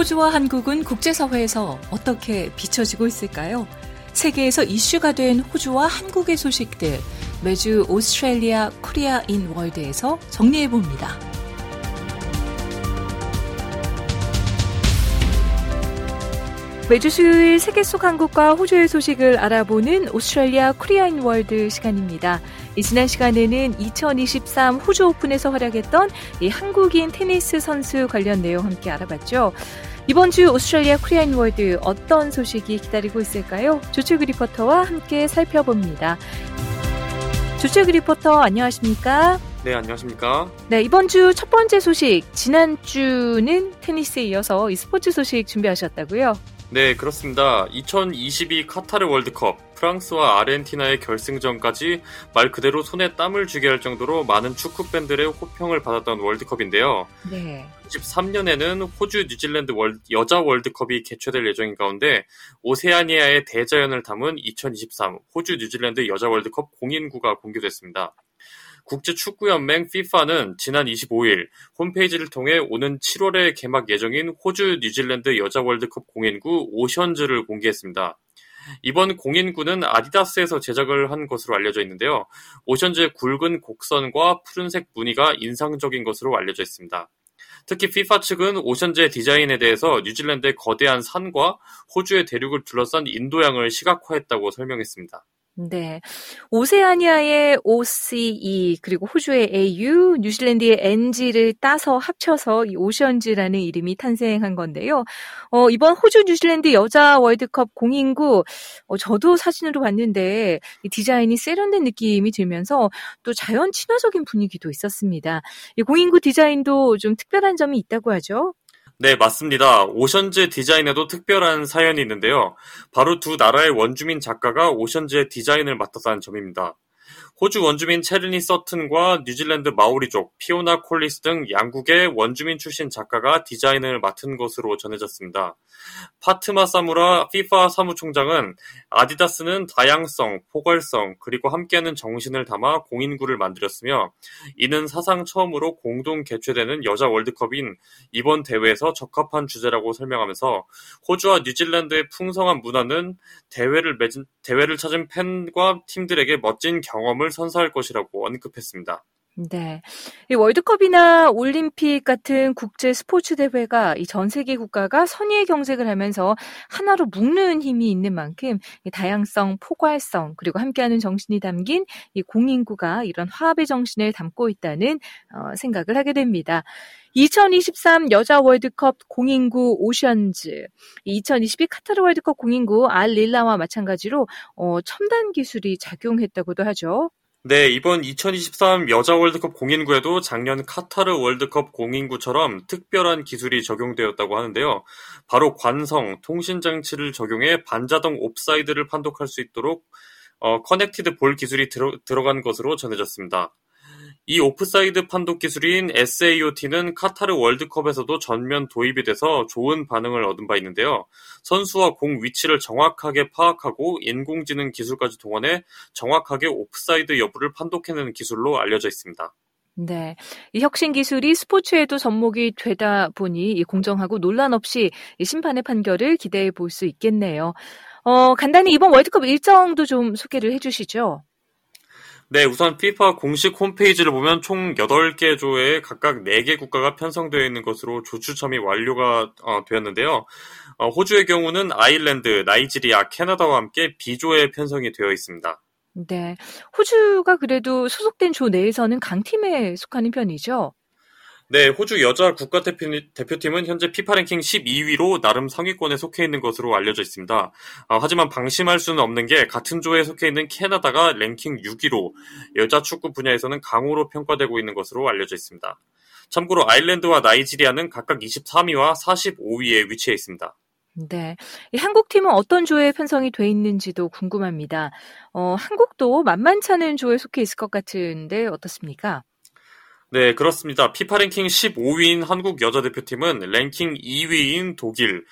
호주와 한국은 국제사회에서 어떻게 비춰지고 있을까요? 세계에서 이슈가 된 호주와 한국의 소식들 매주 Australia Korea in World에서 정리해 봅니다. 매주 수요일 세계 속 한국과 호주의 소식을 알아보는 Australia Korea in World 시간입니다. 지난 시간에는 2023 호주 오픈에서 활약했던 이 한국인 테니스 선수 관련 내용 함께 알아봤죠. 이번 주 Australia Korea in World 어떤 소식이 기다리고 있을까요? 조철그 리포터와 함께 살펴봅니다. 조철그 리포터 안녕하십니까? 네, 안녕하십니까? 네, 이번 주 첫 번째 소식, 지난주는 테니스에 이어서 이 스포츠 소식 준비하셨다고요? 네, 그렇습니다. 2022 카타르 월드컵 프랑스와 아르헨티나의 결승전까지 말 그대로 손에 땀을 쥐게 할 정도로 많은 축구 팬들의 호평을 받았던 월드컵인데요. 네. 23년에는 호주 뉴질랜드 월, 여자 월드컵이 개최될 예정인 가운데 오세아니아의 대자연을 담은 2023 호주 뉴질랜드 여자 월드컵 공인구가 공개됐습니다. 국제축구연맹 FIFA는 지난 25일 홈페이지를 통해 오는 7월에 개막 예정인 호주 뉴질랜드 여자 월드컵 공인구 오션즈를 공개했습니다. 이번 공인구는 아디다스에서 제작을 한 것으로 알려져 있는데요. 오션즈의 굵은 곡선과 푸른색 무늬가 인상적인 것으로 알려져 있습니다. 특히 FIFA 측은 오션즈의 디자인에 대해서 뉴질랜드의 거대한 산과 호주의 대륙을 둘러싼 인도양을 시각화했다고 설명했습니다. 네. 오세아니아의 OCE 그리고 호주의 AU, 뉴질랜드의 NG를 따서 합쳐서 이 오션즈라는 이름이 탄생한 건데요. 어, 이번 호주 뉴질랜드 여자 월드컵 공인구 어, 저도 사진으로 봤는데 이 디자인이 세련된 느낌이 들면서 또 자연 친화적인 분위기도 있었습니다. 이 공인구 디자인도 좀 특별한 점이 있다고 하죠. 네, 맞습니다. 오션즈 디자인에도 특별한 사연이 있는데요. 바로 두 나라의 원주민 작가가 오션즈의 디자인을 맡았다는 점입니다. 호주 원주민 체르니 서튼과 뉴질랜드 마오리족 피오나 콜리스 등 양국의 원주민 출신 작가가 디자인을 맡은 것으로 전해졌습니다. 파트마 사무라 피파 사무총장은 아디다스는 다양성, 포괄성, 그리고 함께하는 정신을 담아 공인구를 만들었으며 이는 사상 처음으로 공동 개최되는 여자 월드컵인 이번 대회에서 적합한 주제라고 설명하면서 호주와 뉴질랜드의 풍성한 문화는 대회를 맺은, 대회를 찾은 팬과 팀들에게 멋진 경험을 선사할 것이라고 언급했습니다. 네. 이 월드컵이나 올림픽 같은 국제 스포츠 대회가 이 전 세계 국가가 선의의 경쟁을 하면서 하나로 묶는 힘이 있는 만큼 이 다양성, 포괄성, 그리고 함께하는 정신이 담긴 이 공인구가 이런 화합의 정신을 담고 있다는 어, 생각을 하게 됩니다. 2023 여자 월드컵 공인구 오션즈, 2022 카타르 월드컵 공인구 알 릴라와 마찬가지로 어, 첨단 기술이 작용했다고도 하죠. 네, 이번 2023 여자 월드컵 공인구에도 작년 카타르 월드컵 공인구처럼 특별한 기술이 적용되었다고 하는데요. 바로 관성, 통신 장치를 적용해 반자동 옵사이드를 판독할 수 있도록 어, connected ball 기술이 들어, 들어간 것으로 전해졌습니다. 이 오프사이드 판독 기술인 SAOT는 카타르 월드컵에서도 전면 도입이 돼서 좋은 반응을 얻은 바 있는데요. 선수와 공 위치를 정확하게 파악하고 인공지능 기술까지 동원해 정확하게 오프사이드 여부를 판독해내는 기술로 알려져 있습니다. 네. 이 혁신 기술이 스포츠에도 접목이 되다 보니 공정하고 논란 없이 심판의 판결을 기대해 볼 수 있겠네요. 어, 간단히 이번 월드컵 일정도 좀 소개를 해 주시죠. 네, 우선 FIFA 공식 홈페이지를 보면 총 8개 조에 각각 4개 국가가 편성되어 있는 것으로 조추첨이 완료가 어, 되었는데요. 어, 호주의 경우는 아일랜드, 나이지리아, 캐나다와 함께 B조에 편성이 되어 있습니다. 네. 호주가 그래도 소속된 조 내에서는 강팀에 속하는 편이죠? 네, 호주 여자 국가대표, 팀은 현재 피파 랭킹 12위로 나름 상위권에 속해 있는 것으로 알려져 있습니다. 어, 하지만 방심할 수는 없는 게 같은 조에 속해 있는 캐나다가 랭킹 6위로 여자 축구 분야에서는 강호로 평가되고 있는 것으로 알려져 있습니다. 참고로 아일랜드와 나이지리아는 각각 23위와 45위에 위치해 있습니다. 네. 이 한국 팀은 어떤 조에 편성이 돼 있는지도 궁금합니다. 어, 한국도 만만찮은 조에 속해 있을 것 같은데 어떻습니까? 네, 그렇습니다. 피파 랭킹 15위인 한국 여자 대표팀은 랭킹 2위인 독일,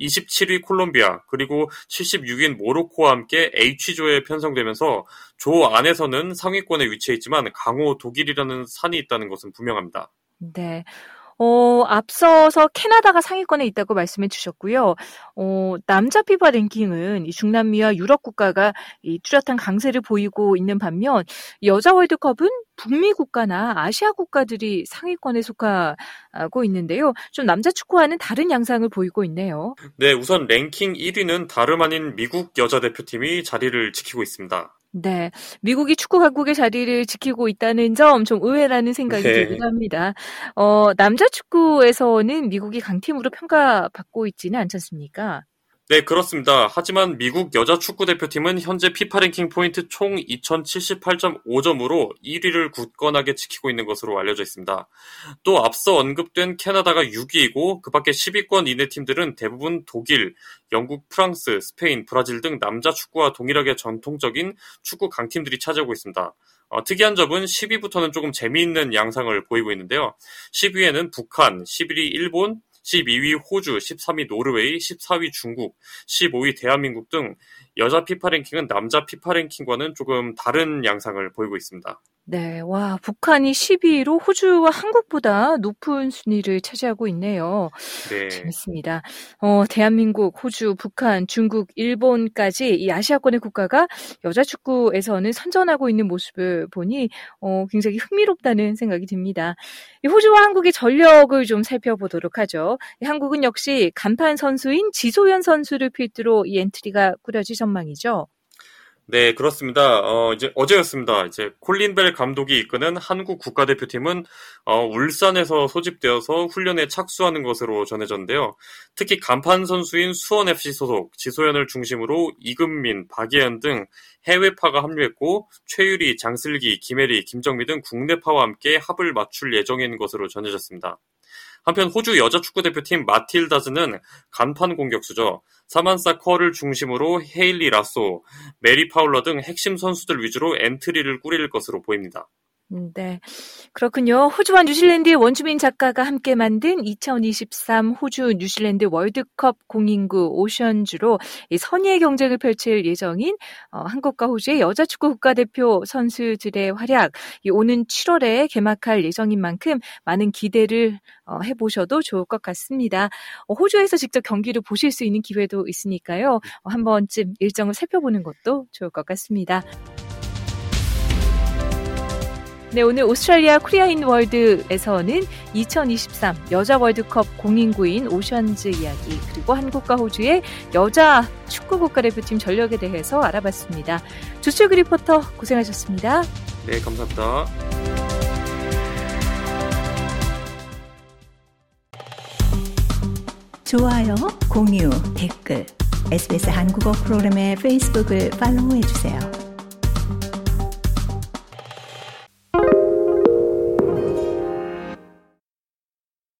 27위 콜롬비아, 그리고 76위인 모로코와 함께 H조에 편성되면서 조 안에서는 상위권에 위치해 있지만 강호 독일이라는 산이 있다는 것은 분명합니다. 네. 어, 앞서서 캐나다가 상위권에 있다고 말씀해 주셨고요. 어, 남자 피파 랭킹은 이 중남미와 유럽 국가가 이 뚜렷한 강세를 보이고 있는 반면 여자 월드컵은 북미 국가나 아시아 국가들이 상위권에 속하고 있는데요. 좀 남자 축구와는 다른 양상을 보이고 있네요. 네, 우선 랭킹 1위는 다름 아닌 미국 여자 대표팀이 자리를 지키고 있습니다. 네. 미국이 축구 강국의 자리를 지키고 있다는 점 좀 의외라는 생각이 네. 들기도 합니다. 어, 남자 축구에서는 미국이 강팀으로 평가받고 있지는 않지 않습니까? 네, 그렇습니다. 하지만 미국 여자 축구 대표팀은 현재 피파 랭킹 포인트 총 2078.5점으로 1위를 굳건하게 지키고 있는 것으로 알려져 있습니다. 또 앞서 언급된 캐나다가 6위이고 그 밖에 10위권 이내 팀들은 대부분 독일, 영국, 프랑스, 스페인, 브라질 등 남자 축구와 동일하게 전통적인 축구 강팀들이 차지하고 있습니다. 어, 특이한 점은 10위부터는 조금 재미있는 양상을 보이고 있는데요. 10위에는 북한, 11위 일본, 12위 호주, 13위 노르웨이, 14위 중국, 15위 대한민국 등 여자 피파 랭킹은 남자 피파 랭킹과는 조금 다른 양상을 보이고 있습니다. 네, 와, 북한이 12위로 호주와 한국보다 높은 순위를 차지하고 있네요. 네. 재밌습니다. 어, 대한민국, 호주, 북한, 중국, 일본까지 이 아시아권의 국가가 여자 축구에서는 선전하고 있는 모습을 보니 어, 굉장히 흥미롭다는 생각이 듭니다. 이 호주와 한국의 전력을 좀 살펴보도록 하죠. 한국은 역시 간판 선수인 지소연 선수를 필두로 이 엔트리가 꾸려질 전망이죠. 네, 그렇습니다. 어, 이제 어제였습니다. 이제 콜린 벨 감독이 이끄는 한국 국가대표팀은 어, 울산에서 소집되어서 훈련에 착수하는 것으로 전해졌는데요. 특히 간판 선수인 수원 FC 소속 지소연을 중심으로 이금민, 박예은 등 해외파가 합류했고 최유리, 장슬기, 김혜리, 김정미 등 국내파와 함께 합을 맞출 예정인 것으로 전해졌습니다. 한편 호주 여자 축구대표팀 마틸다즈는 간판 공격수죠. 사만사 커를 중심으로 헤일리 라소, 메리 파울러 등 핵심 선수들 위주로 엔트리를 꾸릴 것으로 보입니다. 음, 네. 그렇군요. 호주와 뉴질랜드의 원주민 작가가 함께 만든 2023 호주 뉴질랜드 월드컵 공인구 오션주로 선의의 경쟁을 펼칠 예정인 어, 한국과 호주의 여자 축구 국가대표 선수들의 활약 오는 7월에 개막할 예정인 만큼 많은 기대를 어, 해보셔도 좋을 것 같습니다. 어, 호주에서 직접 경기를 보실 수 있는 기회도 있으니까요. 한 번쯤 일정을 살펴보는 것도 좋을 것 같습니다. 네, 오늘 Australia Korea in World에서는 2023 여자 월드컵 공인구인 오션즈 이야기 그리고 한국과 호주의 여자 축구 국가대표팀 전력에 대해서 알아봤습니다. 주철 리포터 고생하셨습니다. 네, 감사합니다. 좋아요, 공유, 댓글 SBS 한국어 프로그램의 페이스북을 팔로우해 주세요.